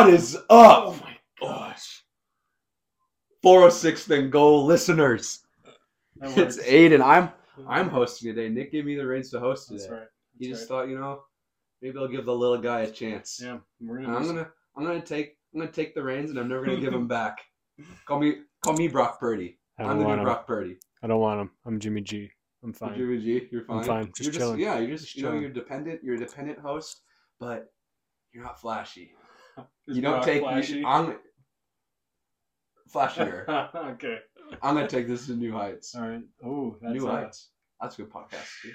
What is up? Oh my gosh. 406 then goal listeners. It's works. Aiden. I'm I'm hosting today. Nick gave me the reins to host today. That's right. He just right. thought, you know, maybe I'll give the little guy a chance. Yeah, we're gonna. I'm do gonna I'm gonna take I'm gonna take the reins and I'm never gonna give them back. Call me call me Brock Purdy. I I'm don't the want new him. Brock Purdy. I don't want him. I'm Jimmy G. I'm fine. Jimmy G, you're fine. fine, just you're chilling. yeah, you're just, Just you know chilling. you're dependent. You're a dependent host, but you're not flashy. Is you don't Brock take. flashy? I'm flashier. okay. I'm gonna take this to new heights. All right. Oh, that's new uh, heights. That's a good podcast. Dude.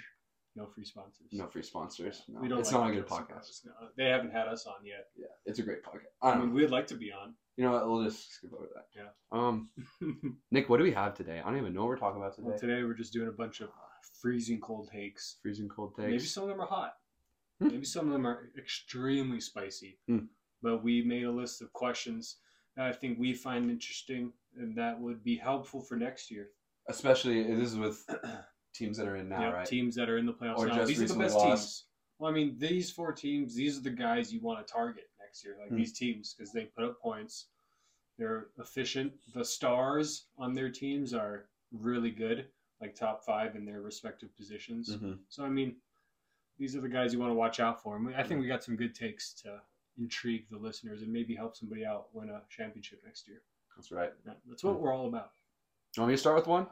no free sponsors. No free sponsors. No, we don't. it's like not a good podcast. sponsors. No, they haven't had us on yet. Yeah, it's a great podcast. I I don't mean, know. we'd like to be on. You know what? We'll just skip over that. Yeah. Um, Nick, what do we have today? I don't even know what we're talking about today. well, today we're just doing a bunch of freezing cold takes. Freezing cold takes. Maybe some of them are hot. Hmm. Maybe some of them are extremely spicy. Hmm. But we made a list of questions that I think we find interesting and that would be helpful for next year. Especially this is with teams that are in now, Yep, right? Teams that are in the playoffs Or now. just These are the best lost. teams. Well, I mean, these four teams, these are the guys you want to target next year, like Hmm. these teams, because they put up points. They're efficient. The stars on their teams are really good, like top five in their respective positions. Mhm. So, I mean, these are the guys you want to watch out for. And I think we got some good takes to intrigue the listeners and maybe help somebody out win a championship next year. That's right. Yeah, That's what we're all about. You want me to start with one?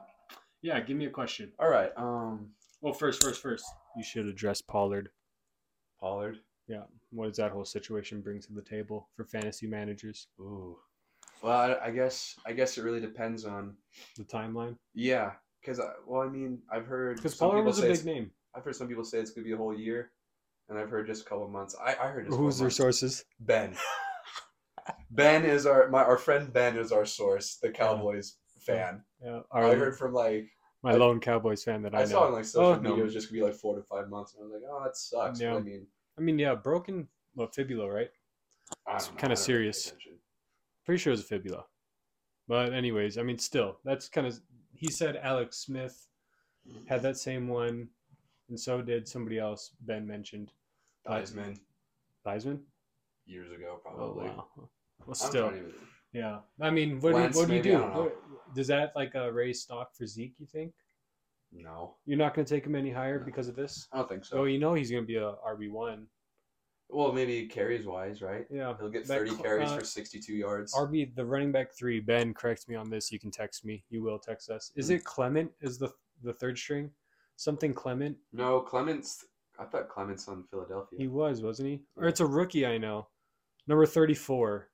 Yeah, give me a question. All right. Um, Well, first, first, first. You should address Pollard. Pollard. Yeah. What does that whole situation bring to the table for fantasy managers? Ooh. Well, I, I guess I guess it really depends on The timeline? yeah, because well, I mean, I've heard Because Pollard people was a big name. I've heard some people say it's gonna be a whole year, and I've heard just a couple months. I, I heard just a Who's couple their months. sources? Ben. ben is our my our friend Ben is our source, the Cowboys fan. Yeah, I heard from like my I- lone Cowboys fan that I, I, know. saw on like social Oh, media no. it was just gonna be like four to five months, and I was like, oh, that sucks. But I mean, I mean, yeah, broken well, fibula, right? It's kinda I don't really pay serious. Pretty sure it was a fibula. But anyways, I mean, still, that's kind of. He said Alex Smith had that same one, and so did somebody else. Ben mentioned Theismann Theismann. years ago, Oh probably. wow. Well, still, to- yeah. I mean, what do, Wentz, what do you do? I don't. What- Does that like uh, raise stock for Zeke? You think No, you're not going to take him any higher No. because of this? I don't think so. Oh, you know he's going to be a RB one. Well, maybe carries wise, right? Yeah. He'll get 30 cl- carries uh, for 62 yards. RB, the running back three. Ben, correct me on this. You can text me. You will text us. Is Hmm. it Clement? Is the the third string something Clement? no, Clements. I thought Clements on Philadelphia. He was, wasn't he? Or it's a rookie. I know. Number thirty-four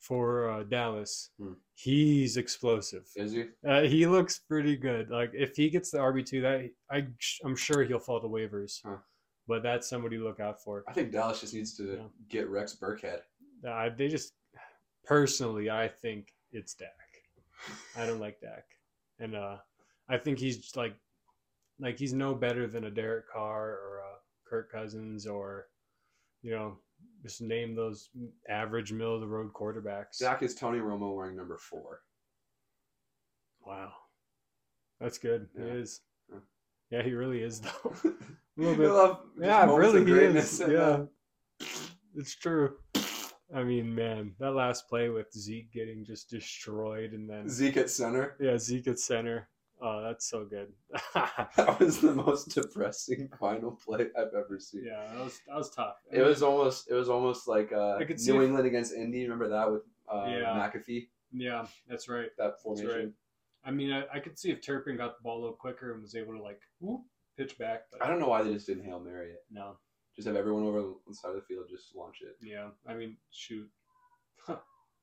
for uh, Dallas. Hmm. He's explosive. Is he? Uh, he looks pretty good. Like if he gets the RB two, that I I'm sure he'll fall to waivers. Huh. But that's somebody to look out for. I think Dallas just needs to Yeah. get Rex Burkhead. Uh, they just personally, I think it's Dak. I don't like Dak, and uh, I think he's like like he's no better than a Derek Carr or Kirk Cousins or you know just name those average middle of the road quarterbacks. Dak is Tony Romo wearing number four. Wow, that's good. Yeah. He is. Yeah. Yeah, he really is though. a little bit- Love yeah, really he is. Yeah, it's true. I mean, man, that last play with Zeke getting just destroyed, and then Zeke at center. yeah, Zeke at center. Oh, that's so good. That was the most depressing final play I've ever seen. Yeah, that was that was tough. It was almost it was almost like uh, I could see New if- England against Indy. Remember that with uh, Yeah. McAfee? Yeah, that's right. That formation. right. I mean, I, I could see if Turpin got the ball a little quicker and was able to like whoop, pitch back. But I don't know why they just didn't hail mary it. No, Just have everyone over on the side of the field just launch it. yeah. I mean, shoot.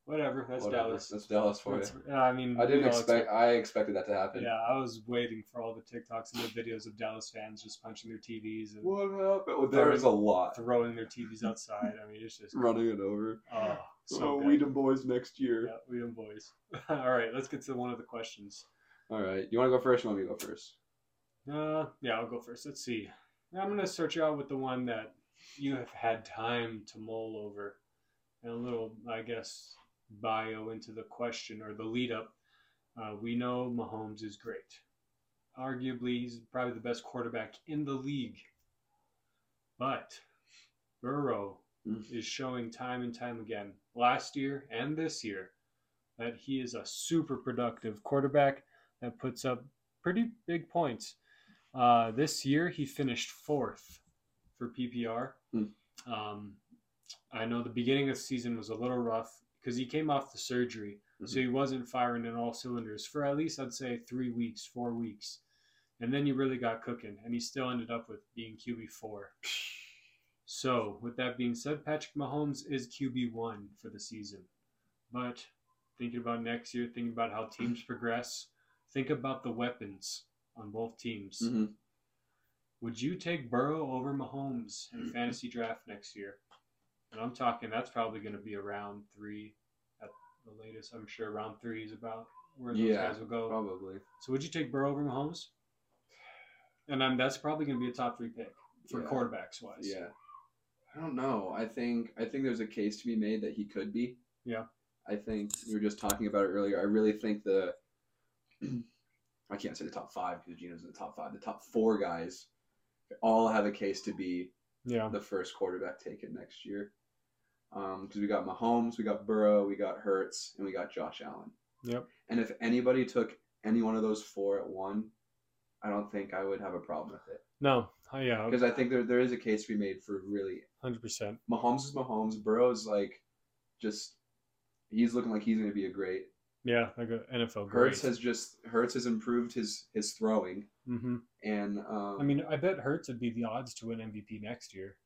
Whatever. That's Whatever. Dallas. That's Dallas for That's- you. I mean, I didn't expect. I expected that to happen. Yeah, I was waiting for all the TikToks and the videos of Dallas fans just punching their TVs and What happened? Well, there was a lot throwing their TVs outside. I mean, it's just running it over. oh, so oh. Weedham boys next year. Yeah, we and boys. all right, let's get to one of the questions. All right, you want to go first? Or you want me to go first? Uh, yeah, I'll go first. Let's see. I'm gonna start you out with the one that you have had time to mull over, and a little, I guess, bio into the question or the lead up. Uh, we know Mahomes is great. Arguably, he's probably the best quarterback in the league. But Burrow Mm. is showing time and time again, last year and this year, that he is a super productive quarterback that puts up pretty big points. Uh, this year, he finished fourth for PPR. Hmm. Um, I know the beginning of the season was a little rough because he came off the surgery, so he wasn't firing in all cylinders for at least I'd say three weeks, four weeks, and then he really got cooking, and he still ended up with being QB four. So, with that being said, Patrick Mahomes is QB one for the season, but thinking about next year, thinking about how teams progress, think about the weapons on both teams. Mhm. Would you take Burrow over Mahomes in fantasy draft next year? And I'm talking that's probably going to be around three at the latest. I'm sure round three is about where those Yeah, guys will go. Probably. So would you take Burrow over Mahomes? And um, that's probably going to be a top three pick for Yeah. quarterbacks wise. Yeah. I don't know. I think I think there's a case to be made that he could be. Yeah. I think we were just talking about it earlier. I really think the I can't say the top five because Geno's in the top five. The top four guys all have a case to be Yeah. the first quarterback taken next year. Because we got Mahomes, we got Burrow, we got Hurts, and we got Josh Allen. Yep. And if anybody took any one of those four at one, I don't think I would have a problem with it. No. Oh, yeah. Because I think there, there is a case to be made for really Hundred percent. Mahomes is Mahomes. Burrow is like just he's looking like he's going to be a great. Yeah, like an NFL great. Hurts has just Hurts has improved his his throwing hmm and um, I mean, I bet Hurts would be the odds to win MVP next year.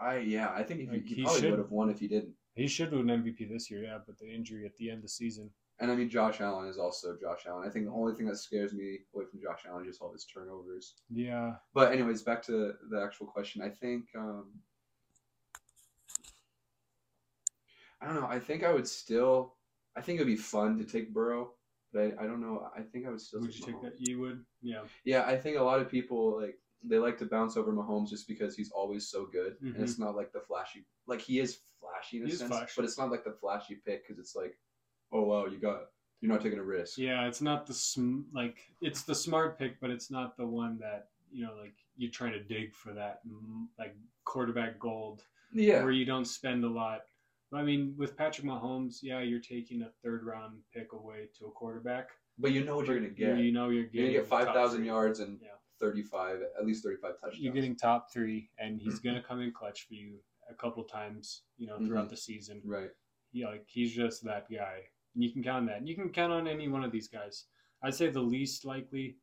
I yeah I think if he, Like, he he probably would have won if he didn't. He should win MVP this year, yeah, but the injury at the end of the season. And I mean Josh Allen is also Josh Allen. I think the only thing that scares me away from Josh Allen is just all his turnovers. Yeah. But anyways, back to the actual question. I think um, I don't know. I think I would still. I think it'd be fun to take Burrow, but I, I don't know. I think I would still. Would you take Mahomes. that? You would? Yeah. Yeah, I think a lot of people like they like to bounce over Mahomes just because he's always so good, Mhm. and it's not like the flashy. Like he is flashy in a He sense, flashy. but it's not like the flashy pick because it's like, oh wow, you got you're not taking a risk. Yeah, it's not the sm- like it's the smart pick, but it's not the one that you know like you're trying to dig for that like quarterback gold Yeah, where you don't spend a lot. I mean, with Patrick Mahomes, yeah, you're taking a third round pick away to a quarterback. but you know what you're gonna get. You know you're You're gonna get five thousand yards and Yeah. Thirty-five, at least thirty-five touchdowns. You're getting top three, and he's mm-hmm. gonna come in clutch for you a couple times, you know, throughout mm-hmm. the season. right. He, like he's just that guy. And you can count on that. You can count on any one of these guys. I'd say the least likely,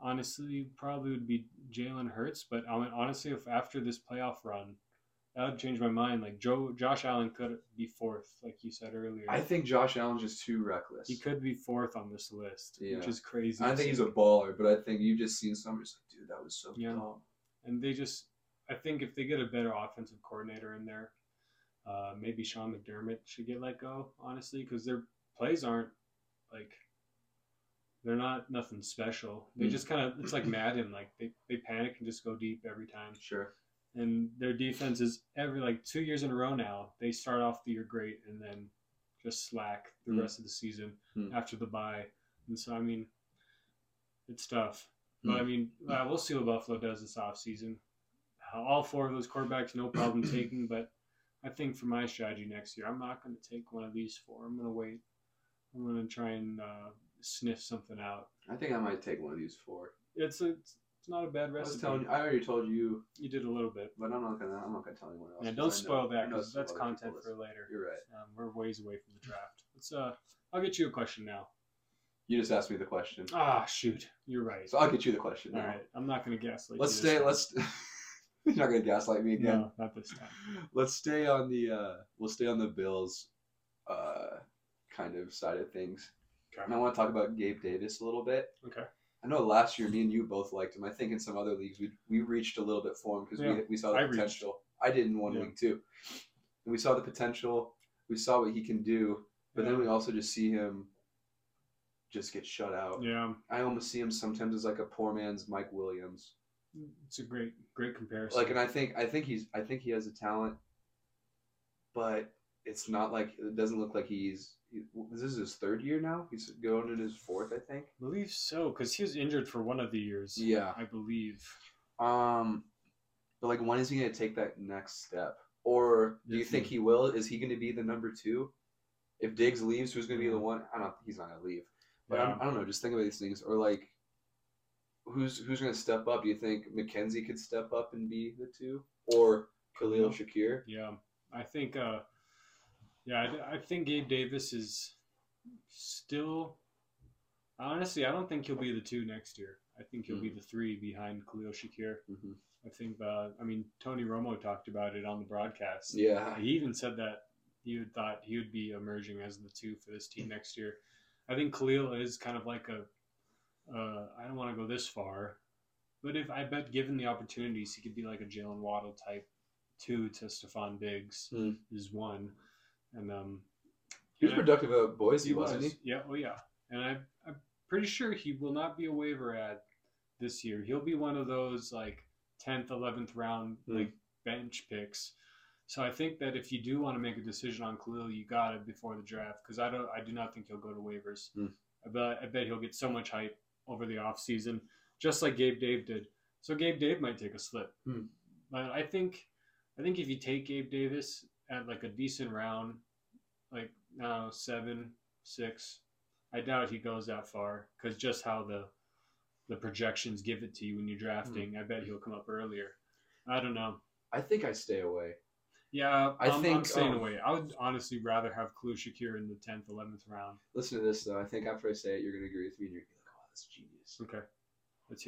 honestly, probably would be Jalen Hurts. But I mean, honestly, if after this playoff run, that would change my mind. Like Joe, Josh Allen could be fourth, like you said earlier. I think Josh Allen's just too reckless. he could be fourth on this list, which is crazy. I think he's a baller, but I think you've just seen some just like, dude, that was so Yeah. dumb. and they just I think if they get a better offensive coordinator in there, uh, maybe Sean McDermott should get let go. Honestly, because their plays aren't like they're not nothing special. They Mm. just kind of it's like Madden. Like they they panic and just go deep every time. Sure. And their defense is every like two years in a row now. They start off the year great and then just slack the Mm. rest of the season Mm. after the bye. And so I mean, it's tough. But I Mm. mean, uh, we'll see what Buffalo does this offseason. All four of those quarterbacks, no problem taking. But I think for my strategy next year, I'm not going to take one of these four. I'm going to wait. I'm going to try and uh, sniff something out. I think I might take one of these four. It's a, it's not a bad I was telling you, I already told you, you did a little bit. but I'm not gonna. I'm not gonna tell anyone else. Yeah, 'cause don't I spoil know- I that know because that's content people for listen. later. You're right. Um, we're ways away from the draft. Let's. Uh, I'll get you a question now. You just asked me the question, Ah, shoot, you're right. so I'll get you the question All now. right, I'm not going to gaslight. Let's you stay. Let's. You're not gonna gaslight me again. No, not this time. Let's stay on the. uh We'll stay on the Bills, uh, kind of side of things. And I want to talk about Gabe Davis a little bit. Okay. I know last year me and you both liked him. I think in some other leagues we we reached a little bit for him because Yeah, we, we saw the I reached. potential. I did in one Yeah. league too. And we saw the potential. We saw what he can do, but then we also just see him just get shut out. Yeah, I almost see him sometimes as like a poor man's Mike Williams. it's a great, great comparison. Like, and I think I think he's I think he has a talent, but it's not like it doesn't look like he's. He, this is his third year now. He's going in his fourth, I think. I believe so because he was injured for one of the years. Yeah. I believe. Um, but like, when is he gonna take that next step? or do you think he- will? Is he going to be the number two? If Diggs leaves, who's going to be the one? I don't. He's not going to leave. But Yeah. I don't know. Just think about these things, or like, who's who's going to step up? Do you think McKenzie could step up and be the two, or Khalil Khalil. Shakir? Yeah, I think. Uh, yeah, I, I think Gabe Davis is still. Honestly, I don't think he'll be the two next year. I think he'll be the three behind Khalil Shakir. Mhm. I think. Uh, I mean, Tony Romo talked about it on the broadcast. Yeah, He even said that he thought he would be emerging as the two for this team next year. I think Khalil is kind of like a. Uh, I don't want to go this far, but if I bet given the opportunities, he could be like a Jaylen Waddle type two to Stefon Diggs Hmm. is one, and um, he was productive at Boise, he wasn't was. he? Yeah, oh yeah. And I, I'm pretty sure he will not be a waiver ad this year. He'll be one of those like 10th, 11th round Hmm. like bench picks. So I think that if you do want to make a decision on Khalil, you got it before the draft because I don't, I do not think he'll go to waivers. Hmm. I bet, I bet he'll get so much hype over the offseason, just like Gabe Dave did. So Gabe Dave might take a slip, Hmm. but I think, I think if you take Gabe Davis at like a decent round, like now seven, six, I doubt he goes that far because just how the the projections give it to you when you're drafting, I bet he'll come up earlier. I don't know. I think I stay away. Yeah, I I'm, I'm think, staying um, away. I would honestly rather have Khalil Shakir in the tenth, eleventh round. Listen to this though. I think after I say it, you're going to agree with me, and you're going to be like, "Oh, that's genius." Okay.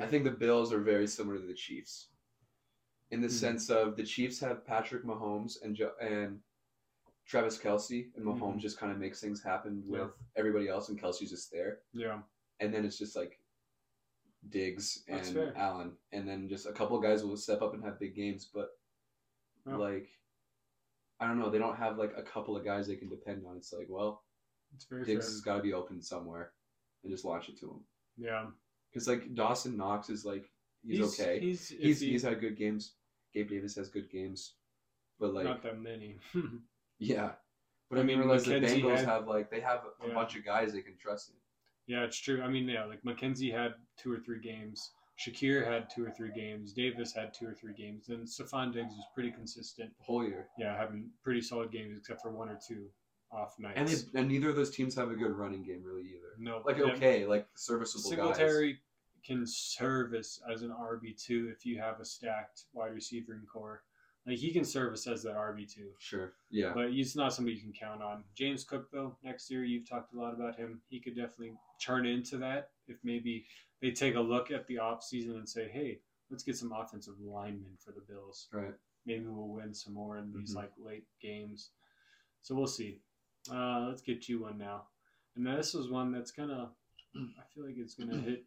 I think the Bills are very similar to the Chiefs, in the Mhm. sense of the Chiefs have Patrick Mahomes and jo- and Travis Kelce, and Mahomes Mhm. just kind of makes things happen with Yeah. everybody else, and Kelce's just there, yeah, and then it's just like Diggs and. Allen, and then just a couple of guys will step up and have big games, but Yeah. like. I don't know. They don't have like a couple of guys they can depend on. It's like, well, it's very Diggs fair. has got to be open somewhere, and just launch it to him. Yeah, Because like Dawson Knox is like he's, okay. He's he's iffy. he's had good games. Gabe Davis has good games, but like not that many. yeah. But I, mean, realize the McKenzie Bengals had- have like they have a Yeah. bunch of guys they can trust in. yeah, it's true. I mean, yeah, like McKenzie had two or three games. Shakir had two or three games. Davis had two or three games. And Stefon Diggs was pretty consistent. The whole year, Yeah, having pretty solid games except for one or two off nights. and they and neither of those teams have a good running game really either. no, Like yeah, okay, like serviceable guys. Singletary can service as an RB two if you have a stacked wide receiving core. Like he can service as that RB two, Sure. Yeah. but he's not somebody you can count on. James Cook though, next year you've talked a lot about him. He could definitely turn into that if maybe they take a look at the off season and say, hey, let's get some offensive linemen for the Bills. Right. Maybe we'll win some more in these Mhm. like late games. So we'll see. Uh, let's get you one now. And this is one that's gonna. I feel like it's gonna hit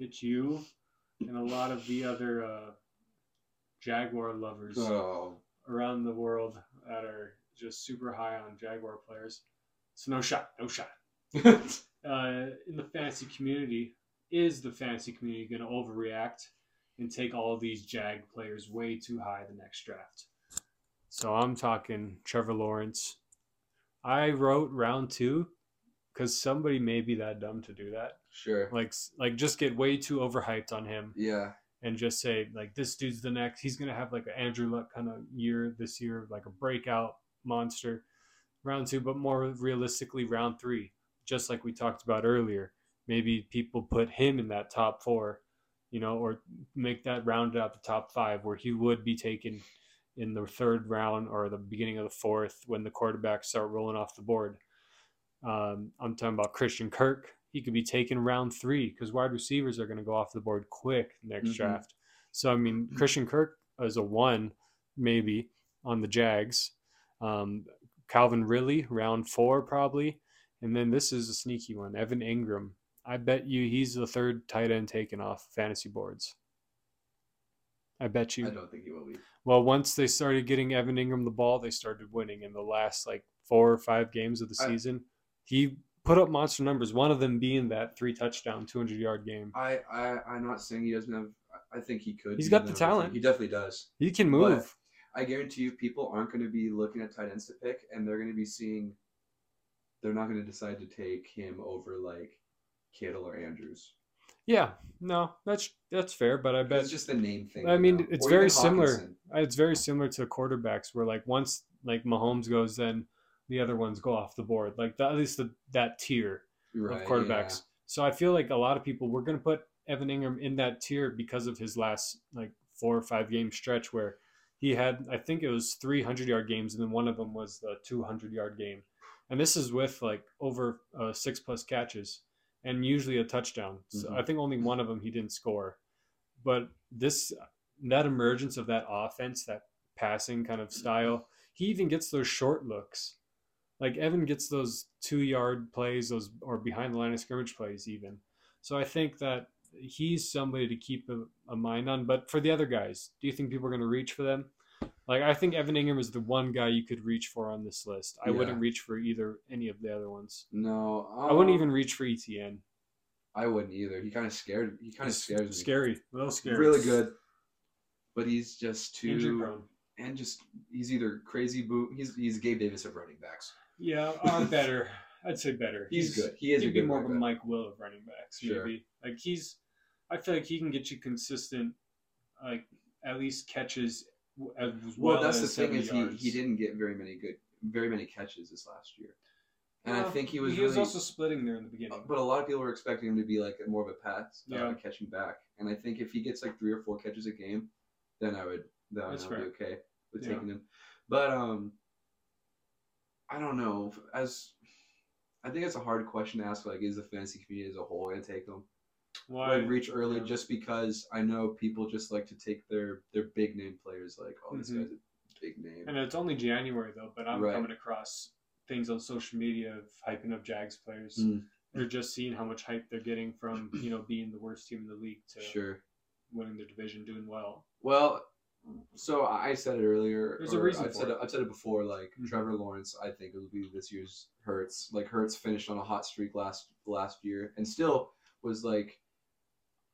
hit you and a lot of the other uh, Jaguar lovers Oh. around the world that are just super high on Jaguar players. So no shot, no shot. Uh, in the fantasy community, is the fantasy community going to overreact and take all of these Jag players way too high the next draft? So I'm talking Trevor Lawrence. I wrote round two because somebody may be that dumb to do that. sure. Like, like just get way too overhyped on him Yeah. and just say like this dude's the next. He's gonna have like an Andrew Luck kind of year this year, like a breakout monster. Round two, but more realistically, round three, just like we talked about earlier. Maybe people put him in that top four, you know, or make that round out the top five, where he would be taken in the third round or the beginning of the fourth when the quarterbacks start rolling off the board. Um, I'm talking about Christian Kirk. He could be taken round three because wide receivers are going to go off the board quick next Mhm. draft. So I mean, Christian Kirk is a one, maybe on the Jags. Um, Calvin Ridley, round four probably, and then this is a sneaky one, Evan Engram. I bet you he's the third tight end taken off fantasy boards. I bet you. I don't think he will be. Well, once they started getting Evan Engram the ball, they started winning in the last like four or five games of the season. He put up monster numbers. One of them being that three touchdown, two hundred yard game. I, I I'm not saying he doesn't have. I think he could. He's got the the number three. talent. He definitely does. He can But- move. I guarantee you, people aren't going to be looking at tight ends to pick, and they're going to be seeing. They're not going to decide to take him over like Kittle or Andrews. Yeah, no, that's that's fair, but I bet It's just the name thing. I mean, know? it's Or very similar. It's very similar to quarterbacks where like once like Mahomes goes, then the other ones go off the board. Like that, at least the, that tier Right, of quarterbacks. So I feel like a lot of people were going to put Evan Engram in that tier because of his last like four or five game stretch where he had I think it was 300 yard games and then one of them was the 200 yard game. And this is with like over uh, six plus catches and usually a touchdown. So Mhm. I think only one of them he didn't score. But this that emergence of that offense, that passing kind of style, he even gets those short looks. Like Evan gets those two yard plays, those or behind the line of scrimmage plays even. So I think that he's somebody to keep a, a mind on. But for the other guys, do you think people are going to reach for them? Like I think Evan Engram is the one guy you could reach for on this list. I Yeah. wouldn't reach for either any of the other ones. No, I wouldn't um, even reach for ETN. I wouldn't either. He kind of scared. He kind of scares me. Scary, a little scary. Really good, but he's just too. And just he's either crazy boot. He's he's Gabe Davis of running backs. Yeah, uh, better. I'd say better. He's, good. He is a He'd be more of a. Mike Will of running backs, Sure. maybe. Like he's, I feel like he can get you consistent, like at least catches as well. Well, that's the thing 70 is he, yards. he didn't get very many good, very many catches this last year, and I think he was. He was also splitting there in the beginning. But a lot of people were expecting him to be like more of a pass, Yeah. catching back. And I think if he gets like three or four catches a game, then I would then That's I'd be okay with Yeah. taking him. But um, I don't know. As I think it's a hard question to ask. Like, is the fantasy community as a whole going to take him? Why? Like, reach early yeah. just because I know people just like to take their their big name players. Like, oh, this Mhm. guy's a big name. And it's only January though, but I'm Right. coming across things on social media of hyping up Jags players. Mm. Or just seeing how much hype they're getting from you know being the worst team in the league to Sure. winning their division, doing well. Well, so I said it earlier. There's a reason I've for said it. it. I've said it before. Like Mhm. Trevor Lawrence, I think it will be this year's Hurts. Like Hurts finished on a hot streak last last year, and still was like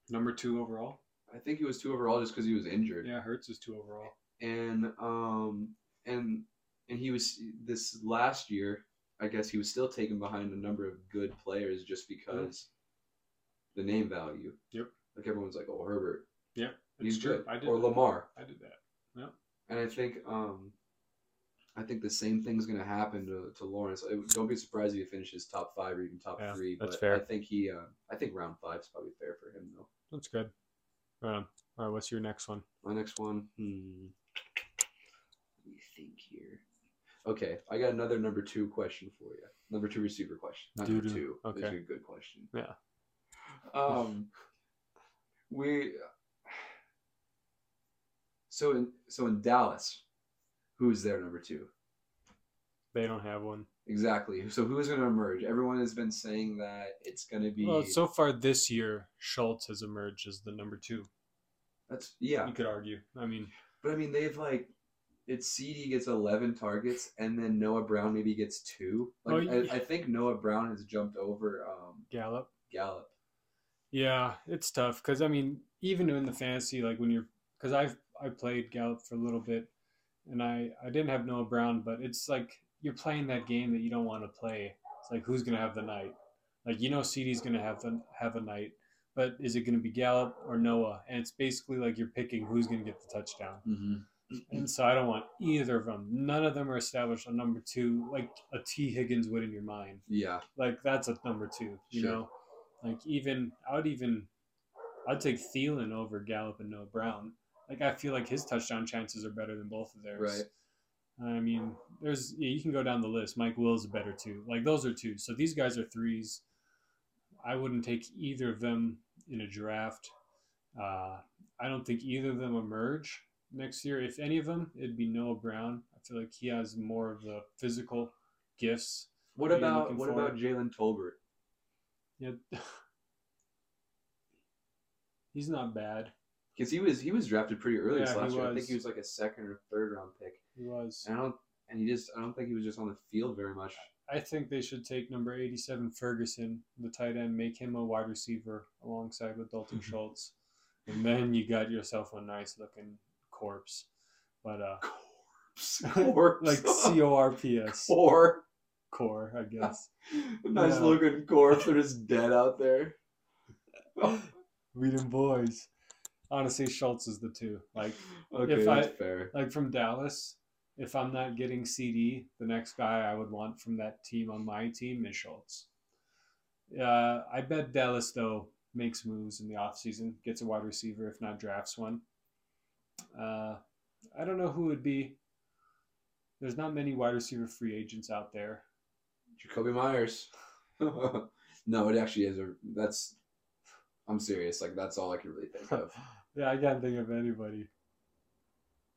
Number two overall. I think he was two overall just because he was injured. Yeah, Hurts was two overall. And um and and he was this last year. I guess he was still taken behind a number of good players just because the name value. Yep. Like everyone's like, oh Herbert, Yeah, he's it's true. good, I did or that. Lamar. I did that. And I think um, I think the same thing's going to happen to, to Lawrence. Don't be surprised if he finishes top five or even top Yeah, three. that's but fair. I think he. Uh, I think round five is probably fair for him though. That's good. Um, all right, what's your next one? My next one. Hmm. Let me think here. Okay, I got another number two question for you. Number two receiver question. Not number two. This is Okay. a good question. Yeah. Um, we. So in so in Dallas, who's their number two? They don't have one. Exactly. So who is going to emerge? Everyone has been saying that it's going to be. Well, so far this year, Schultz has emerged as the number two. that's yeah, You could argue. I mean, but I mean they've like, it's CD gets eleven targets and then Noah Brown maybe gets two. Like Oh, yeah. I, I think Noah Brown has jumped over um, Gallup. Gallup. Yeah, it's tough because I mean, even in the fantasy, like when you're, because I've I played Gallup for a little bit, and I I didn't have Noah Brown, but it's like you're playing that game that you don't want to play. It's like who's gonna have the night? Like you know, CD's gonna have the, have a night, but is it gonna be Gallup or Noah? And it's basically like you're picking who's gonna get the touchdown. Mm-hmm. And so I don't want either of them. None of them are established on number two, like a Tee Higgins would in your mind Yeah. like that's a number two. You Sure. know, like even I would even I'd take Thielen over Gallup and Noah Brown. Like I feel like his touchdown chances are better than both of theirs. Right. I mean, there's yeah, you can go down the list. Mike Will's a better two. Like those are two. So these guys are threes. I wouldn't take either of them in a draft. Uh, I don't think either of them emerge next year. If any of them, it'd be Noah Brown. I feel like he has more of the physical gifts. What What are you about what for? about Jalen Tolbert? Yeah. He's not bad. Because he was he was drafted pretty early Yeah, last year. I think he was like a second or third round pick. He was. And I don't and he just I don't think he was just on the field very much. I think they should take number 87 Ferguson, the tight end, make him a wide receiver alongside with Dalton Schultz. And then you got yourself a nice looking corpse. But uh Corpse. like C O R P S Core. core, I guess. nice Yeah. looking corpse. They're just dead out there. Them boys. Honestly, Schultz is the two. Like, Okay, If that's I- fair. like from Dallas. If I'm not getting CD, the next guy I would want from that team on my team is Schultz. Uh, I bet Dallas though makes moves in the offseason, gets a wide receiver, if not drafts one. Uh, I don't know who would be. There's not many wide receiver free agents out there. Jakobi Meyers. no, it actually is a. That's. I'm serious. Like that's all I can really think of. yeah, I can't think of anybody.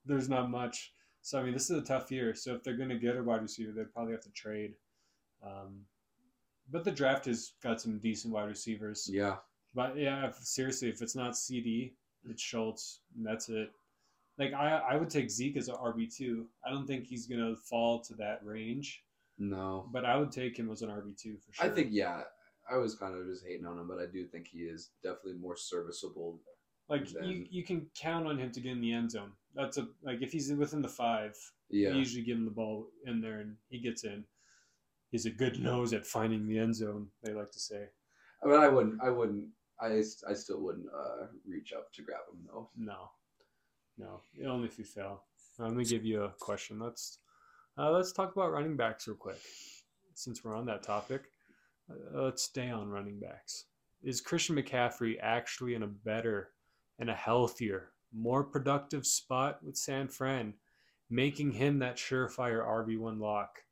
There's not much. So I mean, this is a tough year. So if they're going to get a wide receiver, they'd probably have to trade. Um, but the draft has got some decent wide receivers. Yeah. But yeah, if, seriously, if it's not CD, it's Schultz, and that's it. Like I, I would take Zeke as an RB two. I don't think he's gonna fall to that range, No. but I would take him as an RB two for sure. I think yeah. I was kind of just hating on him, but I do think he is definitely more serviceable. like you, you can count on him to get in the end zone. That's a like if he's within the five, Yeah. you usually give him the ball in there and he gets in. He's a good nose at finding the end zone. They like to say. But I wouldn't. I wouldn't. I, I still wouldn't uh, reach up to grab him though. No, no, only if you fail. Let me give you a question. Let's uh, let's talk about running backs real quick, since we're on that topic. Uh, let's stay on running backs. Is Christian McCaffrey actually in a better and a healthier, more productive spot with San Fran, making him that surefire RB one lock?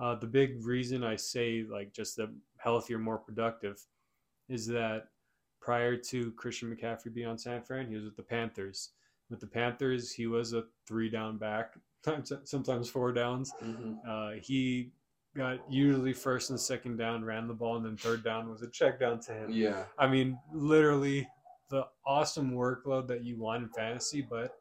Uh, the big reason I say like just the healthier, more productive, is that prior to Christian McCaffrey being on San Fran, he was with the Panthers. With the Panthers, he was a three down back, sometimes four downs. Uh, he got usually first and second down, ran the ball, and then third down was a check down to him. Yeah. I mean, literally the awesome workload that you want in fantasy, but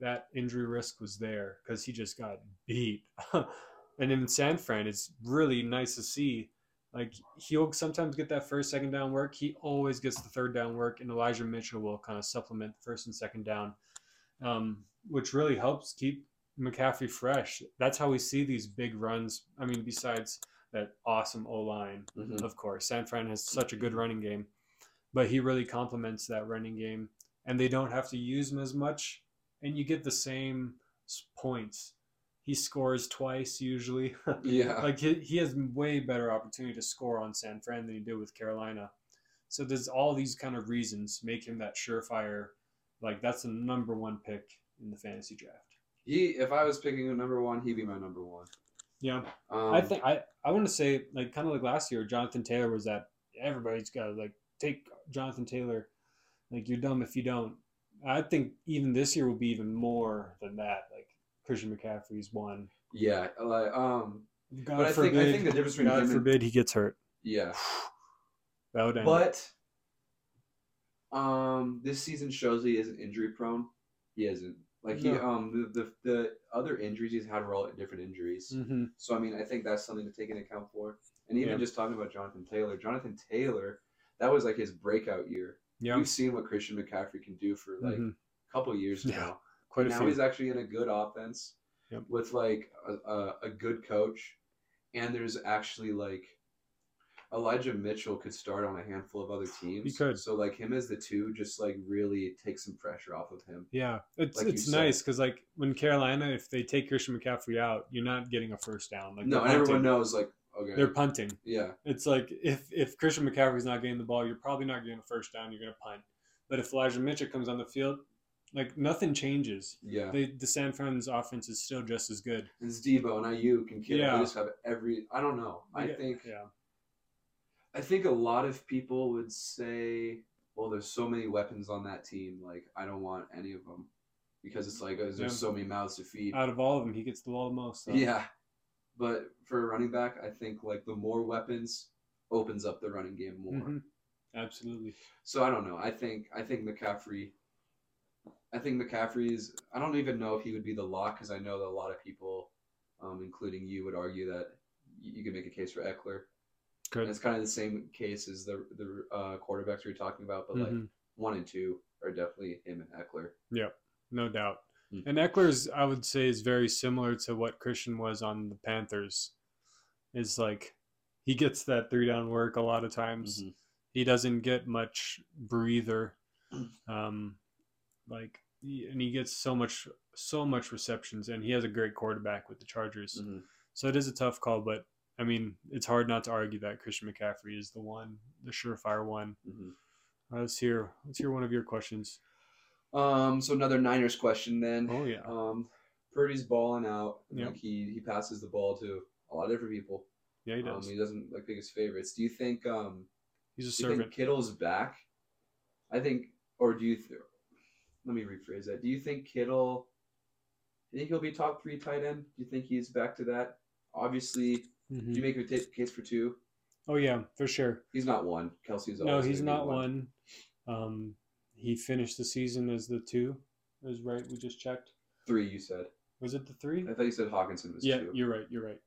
that injury risk was there because he just got beat. and in San Fran, it's really nice to see. Like he'll sometimes get that first, second down work. He always gets the third down work, and Elijah Mitchell will kind of supplement first and second down, um, which really helps keep McCaffrey fresh. That's how we see these big runs. I mean, besides that awesome O line, Mhm. of course. San Fran has such a good running game, but he really complements that running game, and they don't have to use him as much, and you get the same points. He scores twice usually. Yeah. like he, he has way better opportunity to score on San Fran than he did with Carolina. So there's all these kind of reasons make him that surefire. Like that's the number one pick in the fantasy draft. He, if I was picking a number one, he'd be my number one. Yeah, Um, I think I I want to say like kind of like last year, Jonathan Taylor was that everybody's got to like take Jonathan Taylor. Like you're dumb if you don't. I think even this year will be even more than that. Like Christian McCaffrey's one. Yeah. Like, um. God But I forbid. think I think the difference between God him and forbid he gets hurt. yeah. That would end. But um, this season shows he isn't injury prone. He isn't. Like he No. um the, the the other injuries he's had were all different injuries. hmm So I mean I think that's something to take into account for. And even Yeah. just talking about Jonathan Taylor, Jonathan Taylor, that was like his breakout year. Yeah, We've seen what Christian McCaffrey can do for like Mhm. a couple years Yeah, now. quite a now few. he's actually in a good offense Yep. with like a, a, a good coach, and there's actually like Elijah Mitchell could start on a handful of other teams. He could. So like him as the two, just like really takes some pressure off of him. Yeah, it's Like it's nice because like when Carolina, if they take Christian McCaffrey out, you're not getting a first down. Like no, everyone knows like okay, they're punting. yeah, It's like if if Christian McCaffrey's not getting the ball, you're probably not getting a first down. You're gonna punt. But if Elijah Mitchell comes on the field, like nothing changes. yeah. They, the San Fran's offense is still just as good. And it's Deebo and Aiyuk and Kittle. Yeah. They just have every. I don't know. I Yeah, think yeah, I think a lot of people would say, well, there's so many weapons on that team. Like, I don't want any of them because it's like there's Yeah. so many mouths to feed. out of all of them, he gets the ball the most. So. Yeah, but for a running back, I think like the more weapons opens up the running game more. Mhm. absolutely. So I don't know. I think I think McCaffrey. I think McCaffrey's. I don't even know if he would be the lock because I know that a lot of people, um, including you, would argue that you could make a case for Ekeler. And Good. it's kind of the same case as the the uh, quarterbacks we are talking about, but like Mhm. one and two are definitely him and Ekeler. Yeah, no doubt. Mm. And Ekeler's, I would say, is very similar to what Christian was on the Panthers. Is like he gets that three down work a lot of times. Mm-hmm. He doesn't get much breather. Um, like, and he gets so much, so much receptions, and he has a great quarterback with the Chargers. Mhm. So it is a tough call, but I mean, it's hard not to argue that Christian McCaffrey is the one, the surefire one. Mhm. Uh, let's hear, let's hear one of your questions. Um, so another Niners question then. Oh yeah, Um, Purdy's balling out. Yep. Like he he passes the ball to a lot of different people. yeah he Um, does. he doesn't like pick his favorites. Do you think um He's a you think servant. Kittle's back? I think, or do you? Th- let me rephrase that. Do you think Kittle? Do you think he'll be top three tight end? Do you think he's back to that? Obviously, Mhm. do you make a case for two? Oh yeah, for sure. He's not one. Kelce's No, he's not one. Um, he finished the season as the two. Is right. We just checked. Three, you said. Was it the three? I thought you said Hockenson was Yeah, two. you're right. You're right.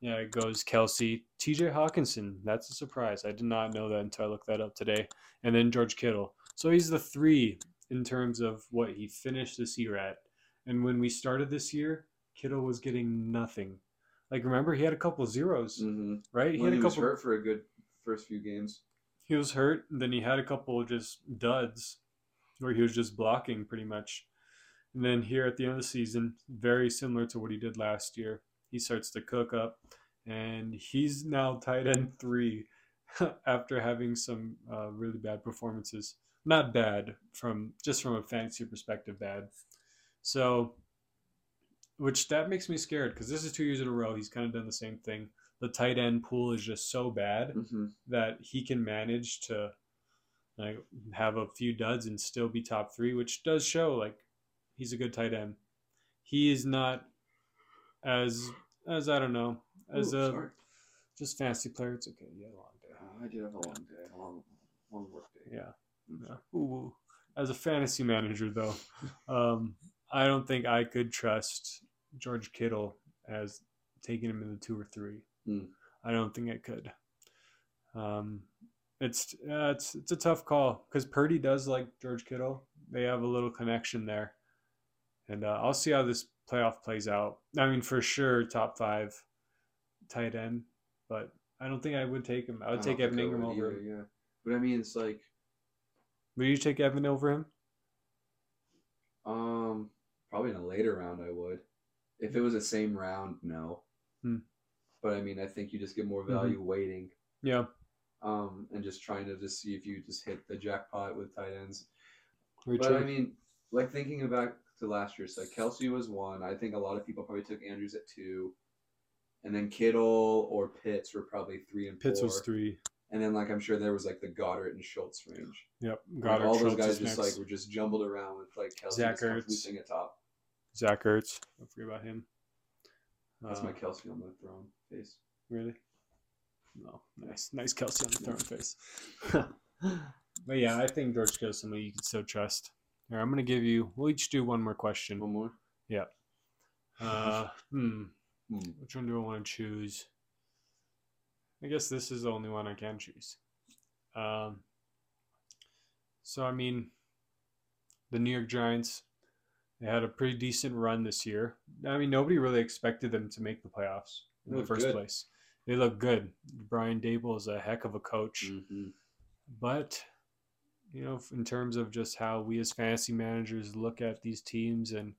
Yeah, it goes Kelce, T.J. Hockenson. That's a surprise. I did not know that until I looked that up today. And then George Kittle. So he's the three in terms of what he finished this year at. And when we started this year, Kittle was getting nothing. Like remember, he had a couple zeros, Mm-hmm. right? He had he a was couple. hurt for a good first few games. He was hurt. And then he had a couple of just duds, where he was just blocking pretty much. And then here at the end of the season, very similar to what he did last year, he starts to cook up, and he's now tight end three after having some uh, really bad performances. Not bad from just from a fantasy perspective, bad. So, which that makes me scared because this is two years in a row he's kind of done the same thing. The tight end pool is just so bad Mm-hmm. that he can manage to like have a few duds and still be top three, which does show like he's a good tight end. He is not as as I don't know as a sorry. just fantasy player. It's okay. You had a long day. Uh, I did have a long day, a long, long work day. Yeah. yeah. Ooh. As a fantasy manager, though, um, I don't think I could trust George Kittle as taking him in the two or three. Hmm. I don't think I could. Um, it's uh, it's it's a tough call because Purdy does like George Kittle. They have a little connection there, and uh, I'll see how this playoff plays out. I mean, for sure, top five tight end, but I don't think I would take him. I would I take Evan Engram over either. Yeah, but I mean, it's like, Would you take Evan over him? um, probably in a later round, I would. If it was the same round, no. Hmm. But I mean, I think you just get more value waiting, Yeah. um, and just trying to just see if you just hit the jackpot with tight ends. Very But true. I mean, like thinking back to last year, so Kelce was one. I think a lot of people probably took Andrews at two, and then Kittle or Pitts were probably three and Pitts four. was three. And then like I'm sure there was like the Goedert and Schultz range. Yep. Like, Goedert, all those guys just next. like were just jumbled around with like Kelce Zach just comfortably Ertz. sitting at top. Zach Ertz. Don't forget about him. That's Uh, my Kelce on the throne face. Really? No. Nice. Nice Kelce on the throne face. but yeah, I think George Kittle's somebody you can still trust. Here, I'm going to give you, we'll each do one more question. One more. Yeah. Uh, hmm. Hmm. Which one do I want to choose? I guess this is the only one I can choose. Um, so, I mean, the New York Giants, they had a pretty decent run this year. I mean, nobody really expected them to make the playoffs in the first good. place. They look good. Brian Daboll is a heck of a coach. Mm-hmm. But, you know, in terms of just how we as fantasy managers look at these teams and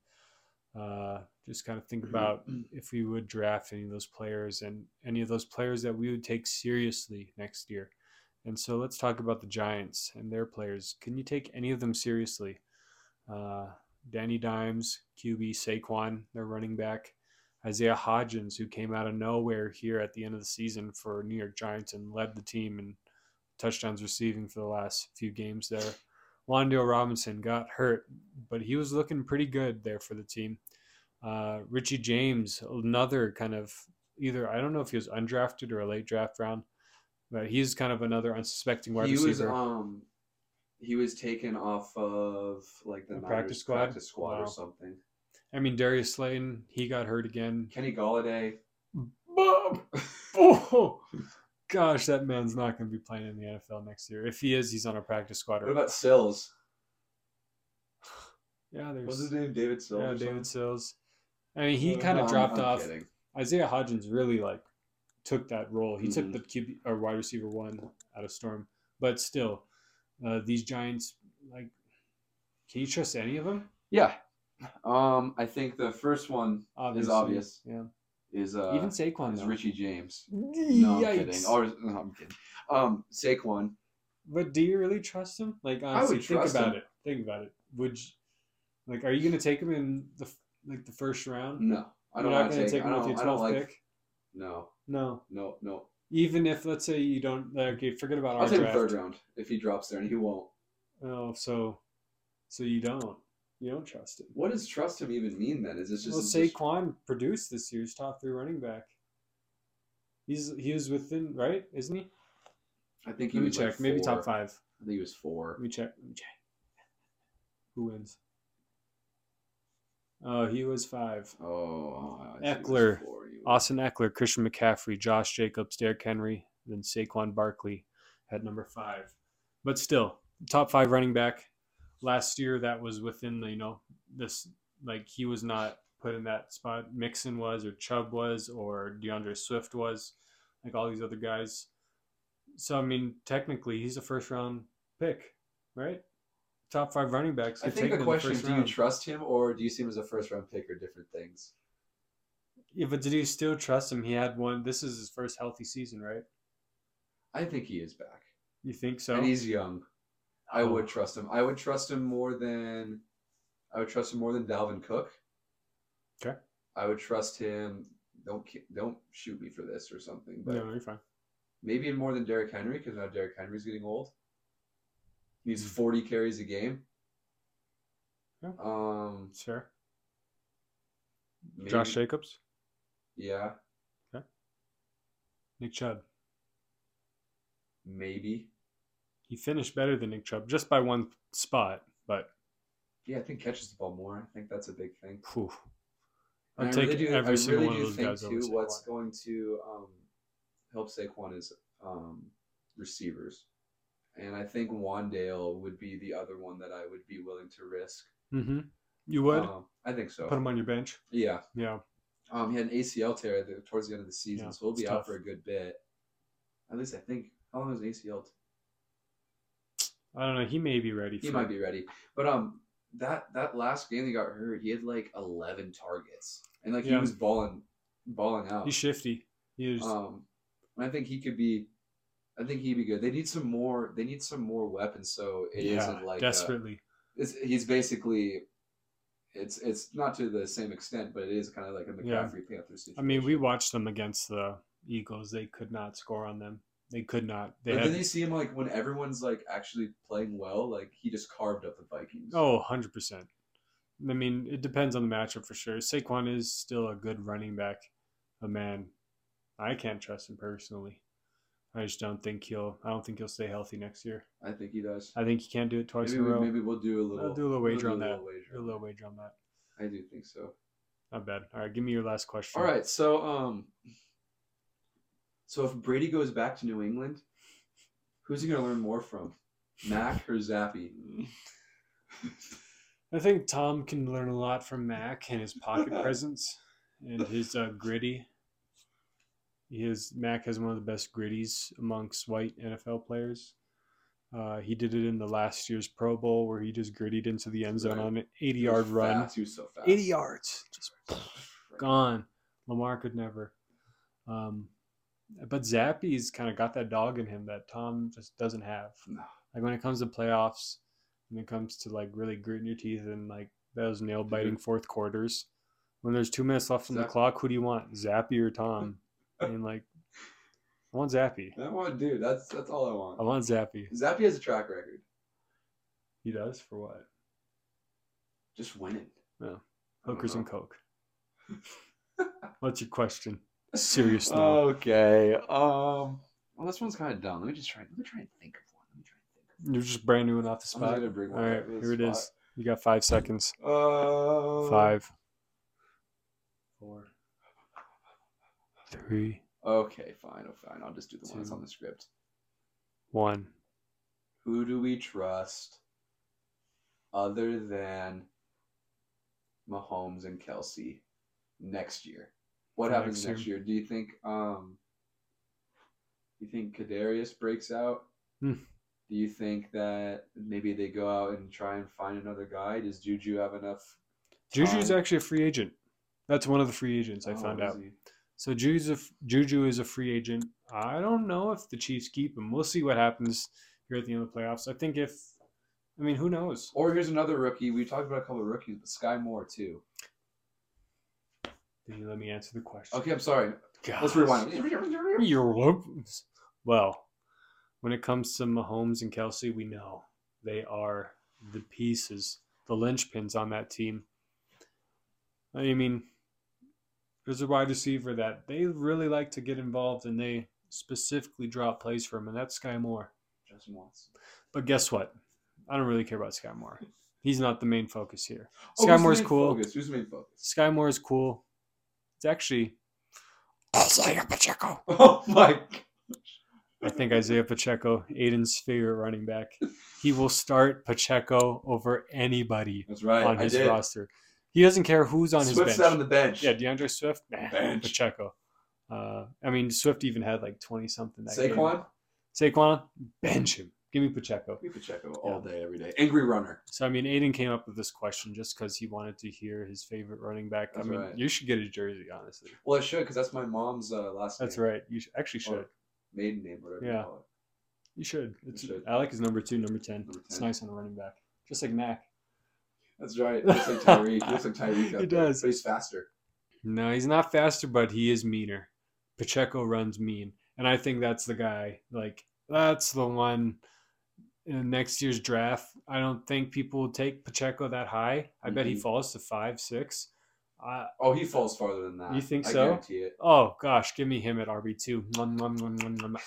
uh, just kind of think about if we would draft any of those players and any of those players that we would take seriously next year. And so let's talk about the Giants and their players. Can you take any of them seriously? Uh, Danny Dimes, QB Saquon, their running back, Isaiah Hodgins, who came out of nowhere here at the end of the season for New York Giants and led the team in touchdowns receiving for the last few games there. Wan'Dale Robinson got hurt, but he was looking pretty good there for the team. Uh, Richie James, another kind of either I don't know if he was undrafted or a late draft round, but he's kind of another unsuspecting wide he was receiver. um he was taken off of like the The practice squad? practice squad Wow. or something. I mean, Darius Slayton, he got hurt again. Kenny Golladay. Oh, gosh, that man's not going to be playing in the NFL next year. If he is, he's on a practice squad. What about Sills? yeah, there's What's his name? David Sills. yeah, David? Sills. I mean, he Uh, kind of I'm- dropped I'm off. kidding. Isaiah Hodgins really like took that role. He took Mhm. the QB or wide receiver one out of Storm, but still, uh, these Giants like Can you trust any of them? Yeah. Um, I think the first one Obviously. obvious. Yeah. is uh Even Saquon. is though. Richie James. No, I'm kidding. Or no, I'm kidding. Um, Saquon. But do you really trust him? Like honestly, would think about him. it. Think about it. Would you, like are you gonna take him in the like the first round? No, I don't You're not gonna take. take him with your twelfth like. pick. No, No. no, no. Even if let's say you don't okay, forget about our I'll take draft. third round if he drops there, and he won't. Oh, so so you don't you don't trust him. What does trust him even mean then? Is this just? well, Saquon produced this year's top three running back. He's he was within right, isn't he? I think he Let me check. like Maybe top five. I think he was four. Let me check. Let me check. Who wins? Oh, he was five. Oh, I see he was Ekeler, four. He was- Austin Ekeler, Christian McCaffrey, Josh Jacobs, Derrick Henry, then Saquon Barkley at number five. But still, top five running back. Last year, that was within the, you know, this, like, he was not put in that spot. Mixon was, or Chubb was, or D'Andre Swift was, like all these other guys. So, I mean, technically, he's a first round pick, right? Top five running backs. I think the question: first Do you round. trust him, or do you see him as a first round pick, or different things? Yeah, but did you still trust him? He had one. This is his first healthy season, right? I think he is back, You think so? and he's young. I oh. would Oh. trust him. I would trust him more than I would trust him more than Dalvin Cook. Okay. I would trust him. Don't don't shoot me for this or something, but no, you're fine. maybe more than Derrick Henry because now Derrick Henry's getting old. He needs Mm. 40 carries a game. Yeah. Um, Sure. maybe, Josh Jacobs, Yeah, Okay. Nick Chubb. maybe. He finished better than Nick Chubb just by one spot, but Yeah, I think catches the ball more. I think that's a big thing. whew. I'll I take really do, every I single really one of those think guys too. What's going to um, help Saquon is um, receivers, and I think Wan'Dale would be the other one that I would be willing to risk. Mm-hmm. You would Um, I think so. put him on your bench. yeah. Yeah. Um, he had an ACL tear towards the end of the season, Yeah, so he'll be it's out tough. for a good bit. At least I think. How long is an ACL? T- I don't know. He may be ready. he might be ready, but um, that that last game he got hurt, he had like eleven targets, and like he was balling, balling out. He's shifty. He is. Um, and I think he could be. I think he'd be good. They need some more. They need some more weapons. So it yeah, not like a- desperately. it's, he's basically. It's it's not to the same extent, but it is kind of like a Yeah. McCaffrey Panthers situation. I mean, we watched them against the Eagles. They could not score on them. They could not. They But had then you see him like when everyone's like actually playing well, like he just carved up the Vikings. Oh, 100%. I mean, it depends on the matchup for sure. Saquon is still a good running back, a man. I can't trust him personally. I just don't think he'll. I don't think he'll stay healthy next year. I think he does. I think he can't do it twice Maybe, in a we, row. maybe we'll do a little. I'll do a little we'll wager do on that. wager Do a little wager on that. I do think so. Not bad. All right, give me your last question. All right, so um, so if Brady goes back to New England, who's he gonna learn more from, Mac or Zappe? I think Tom can learn a lot from Mac and his pocket presence and his uh, gritty. His Mac has one of the best gritties amongst white NFL players. Uh, he did it in the last year's Pro Bowl where he just gritted into the end zone Right. on an 80 was yard run. fast, He was so fast. 80 yards. Just Right. gone. Lamar could never. Um, but Zappe's kind of got that dog in him that Tom just doesn't have. No. Like when it comes to playoffs, when it comes to like really gritting your teeth and like those nail biting fourth quarters, when there's two minutes left on the clock, who do you want, Zappe or Tom? I mean, like, I want Zappe. I want, dude. That's that's all I want. I want. Zappe. Zappe has a track record, He does for what? just winning. don't Hookers and. Coke. What's your question? Serious now. Okay. Um. Well, this one's kind of dumb. Let me just try. Let me try and think of one. Let me try and think of one. You're just brand new and off the I'm spot. gonna bring one right, up to here it is. You got five seconds. Uh, Five, four, three, Okay, fine. Oh, fine. I'll just do the one that's on the script. one. Who do we trust other than Mahomes and Kelce next year? What happens next next year? Do you think um you think Kadarius breaks out? Hmm. Do you think that maybe they go out and try and find another guy? Does Juju have enough? Juju's time? actually a free agent. That's one of the free agents I Oh, found out. he? So Juju's a, f- Juju is a free agent. I don't know if the Chiefs keep him. We'll see what happens here at the end of the playoffs. I think if, I mean, who knows? Or here's another rookie. We talked about a couple of rookies, but Skyy Moore too. Did you let me answer the question? Okay, I'm sorry. Let's rewind. You're well. When it comes to Mahomes and Kelce, we know they are the pieces, the linchpins on that team. I mean, there's a wide receiver that they really like to get involved, and they specifically draw plays for him, and that's Skyy Moore. Just once. But guess what? I don't really care about Skyy Moore. He's not the main focus here. Oh, Skyy Moore's cool. Focus? Who's the main focus? Skyy Moore is cool. It's actually Isaiah Pacheco. Oh my! I think Isaiah Pacheco, Aiden's favorite running back. He will start Pacheco over anybody That's right. on I his roster. He doesn't care who's on his bench. out on the bench. Yeah, D'Andre Swift, nah, Bench. Pacheco. Uh, I mean, Swift even had like twenty something. That game. Saquon. Saquon, bench him. Give me Pacheco. We Pacheco all day, every day. Angry runner. So I mean, Aiden came up with this question just because he wanted to hear his favorite running back. That's I mean, right. you should get his jersey, honestly. Well, I should because that's my mom's uh, last That's name. right. You actually should. Or maiden name, whatever Yeah. you call it. You should. It's, should. I like his number two, number ten. Number It's nice on a running back, just like Mac. That's right. Looks like Tyreek. Looks like Tyreek. He there, does. But he's faster. No, he's not faster, but he is meaner. Pacheco runs mean, and I think that's the guy. Like that's the one in next year's draft. I don't think people will take Pacheco that high. I bet he falls to five, six. Uh, Oh, he falls farther than that. You think I so? guarantee it. oh gosh, give me him at RB two.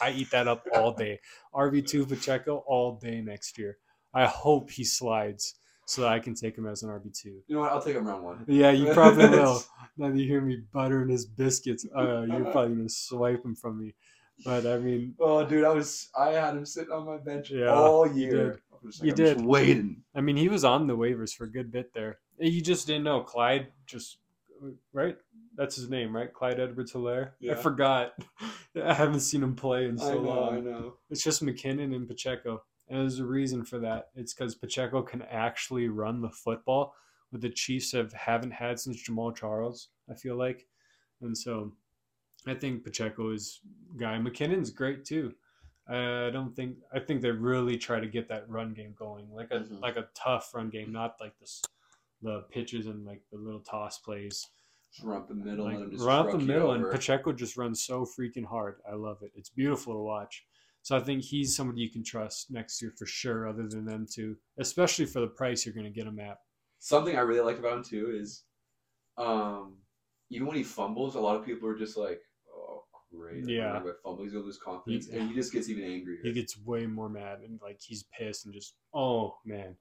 I eat that up all day. RB two Pacheco all day next year. I hope he slides so that I can take him as an RB two. You know what? I'll take him round one. Yeah, you probably will. Now that you hear me buttering his biscuits, uh, you're probably gonna swipe him from me. But I mean, Oh, dude, I was I had him sitting on my bench Yeah, all you did. Was You did. waiting. I mean, he was on the waivers for a good bit there. You just didn't know Clyde. Just right. That's his name, right? Clyde Edwards-Helaire. Yeah. I forgot. I haven't seen him play in so I know, long. I know. It's just McKinnon and Pacheco. And there's a reason for that. It's because Pacheco can actually run the football, what the Chiefs have haven't had since Jamaal Charles, I feel like. And so I think Pacheco is guy. McKinnon's great too. I don't think I think they really try to get that run game going. Like a Mhm. like a tough run game, not like this the pitches and like the little toss plays. Just run up the middle Like, and just run up the middle, and. Pacheco just runs so freaking hard. I love it. It's beautiful to watch. So I think he's somebody you can trust next year for sure. Other than them two, especially for the price you're going to get him at. Something I really like about him too is, um, even when he fumbles, a lot of people are just like, "Oh, great!" Yeah. whenever I fumble, he's gonna lose confidence, He- and he just gets even angrier. He gets way more mad and like he's pissed and just oh man,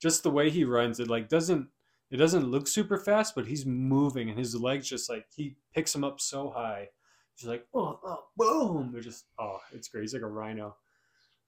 just the way he runs it like doesn't it doesn't look super fast, but he's moving and his legs just like he picks him up so high. He's like oh, oh boom, they're just oh it's great. He's like a rhino.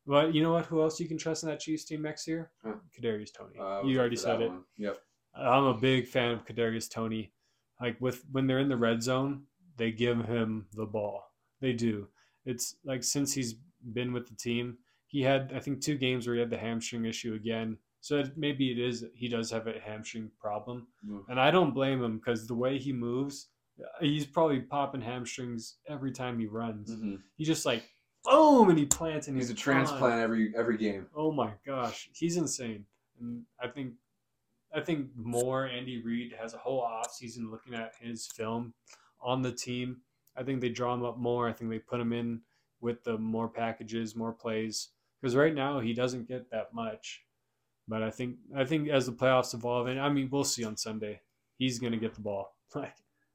But you know what? Who else you can trust in that Chiefs team next year? Huh. Kadarius Toney. Uh, you already said it. one. Yep. I'm a big fan of Kadarius Toney. Like with when they're in the red zone, they give him the ball. They do. It's like since he's been with the team, he had I think two games where he had the hamstring issue again. So it, maybe it is he does have a hamstring problem, Mm. and I don't blame him because the way he moves, he's probably popping hamstrings every time he runs. Mhm. He just like boom and he plants and He's a gone. transplant every every game. Oh my gosh, he's insane. And I think I think more Andy Reid has a whole off season looking at his film on the team. I think they draw him up more. I think they put him in with the more packages, more plays. Because right now he doesn't get that much. But I think I think as the playoffs evolve, and I mean we'll see on Sunday, he's gonna get the ball. Like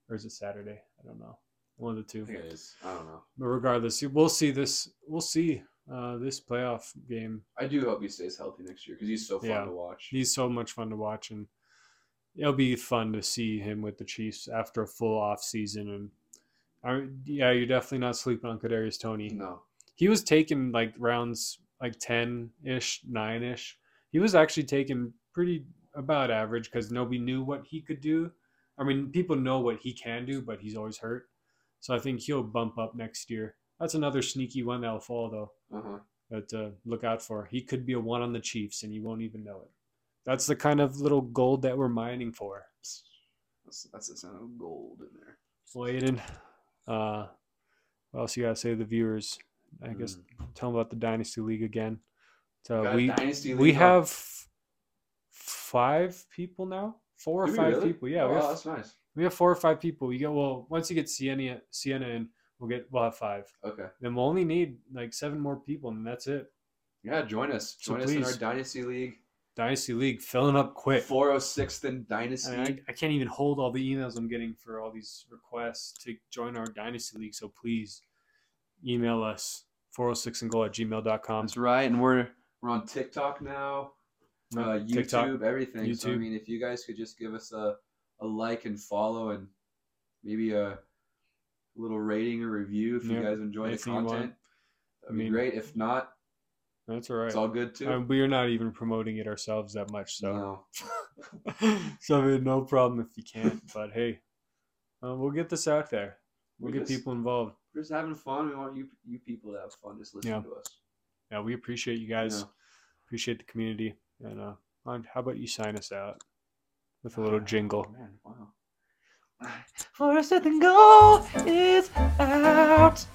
or is it Saturday? I don't know. One of the two. I think it is. I don't know. But regardless, we'll see this. We'll see uh, this playoff game. I do hope he stays healthy next year because he's so fun Yeah. to watch. He's so much fun to watch, and it'll be fun to see him with the Chiefs after a full off season. And I, yeah, you're definitely not sleeping on Kadarius Toney. No. He was taken like rounds like ten ish, nine ish. He was actually taken pretty about average because nobody knew what he could do. I mean, people know what he can do, but he's always hurt. So I think he'll bump up next year. That's another sneaky one that'll fall though. Uh huh. that to look out for. He could be a one on the Chiefs, and you won't even know it. That's the kind of little gold that we're mining for. That's, that's the sound of gold in there. Well, Aiden, uh, what else you gotta say to the viewers? I guess Mm. tell them about the Dynasty League again. So we Dynasty we have five people now, four or five really? people. Yeah, Oh, we, wow, have, that's nice. we have four or five people. You get well once you get Sienna Sienna in, we'll get we'll have five. Okay. Then we'll only need like seven more people, and that's it. Yeah, join us. So Join us in our. Dynasty League. Dynasty League filling up quick. 406th in Dynasty. I, mean, I, I can't even hold all the emails I'm getting for all these requests to join our Dynasty League. So please email us 406 and goal at gmail.com. That's right, and we're we're on TikTok now, uh, YouTube, TikTok. everything. So I mean, if you guys could just give us a, a like and follow, and maybe a little rating or review if you guys guy enjoy the anything you want. content, that'd I be mean, great. If not, That's all right. it's all good too. Um, we are not even promoting it ourselves that much. So, no. so I mean, no problem if you can't. But hey, uh, we'll get this out there. We'll We get just- people involved. We're just having fun. We want you you people to have fun. Just listen Yeah. to us. Yeah, we appreciate you guys. Yeah. Appreciate the community. And uh, how about you sign us out with a little jingle? Oh, man, wow. Forest and goal is out.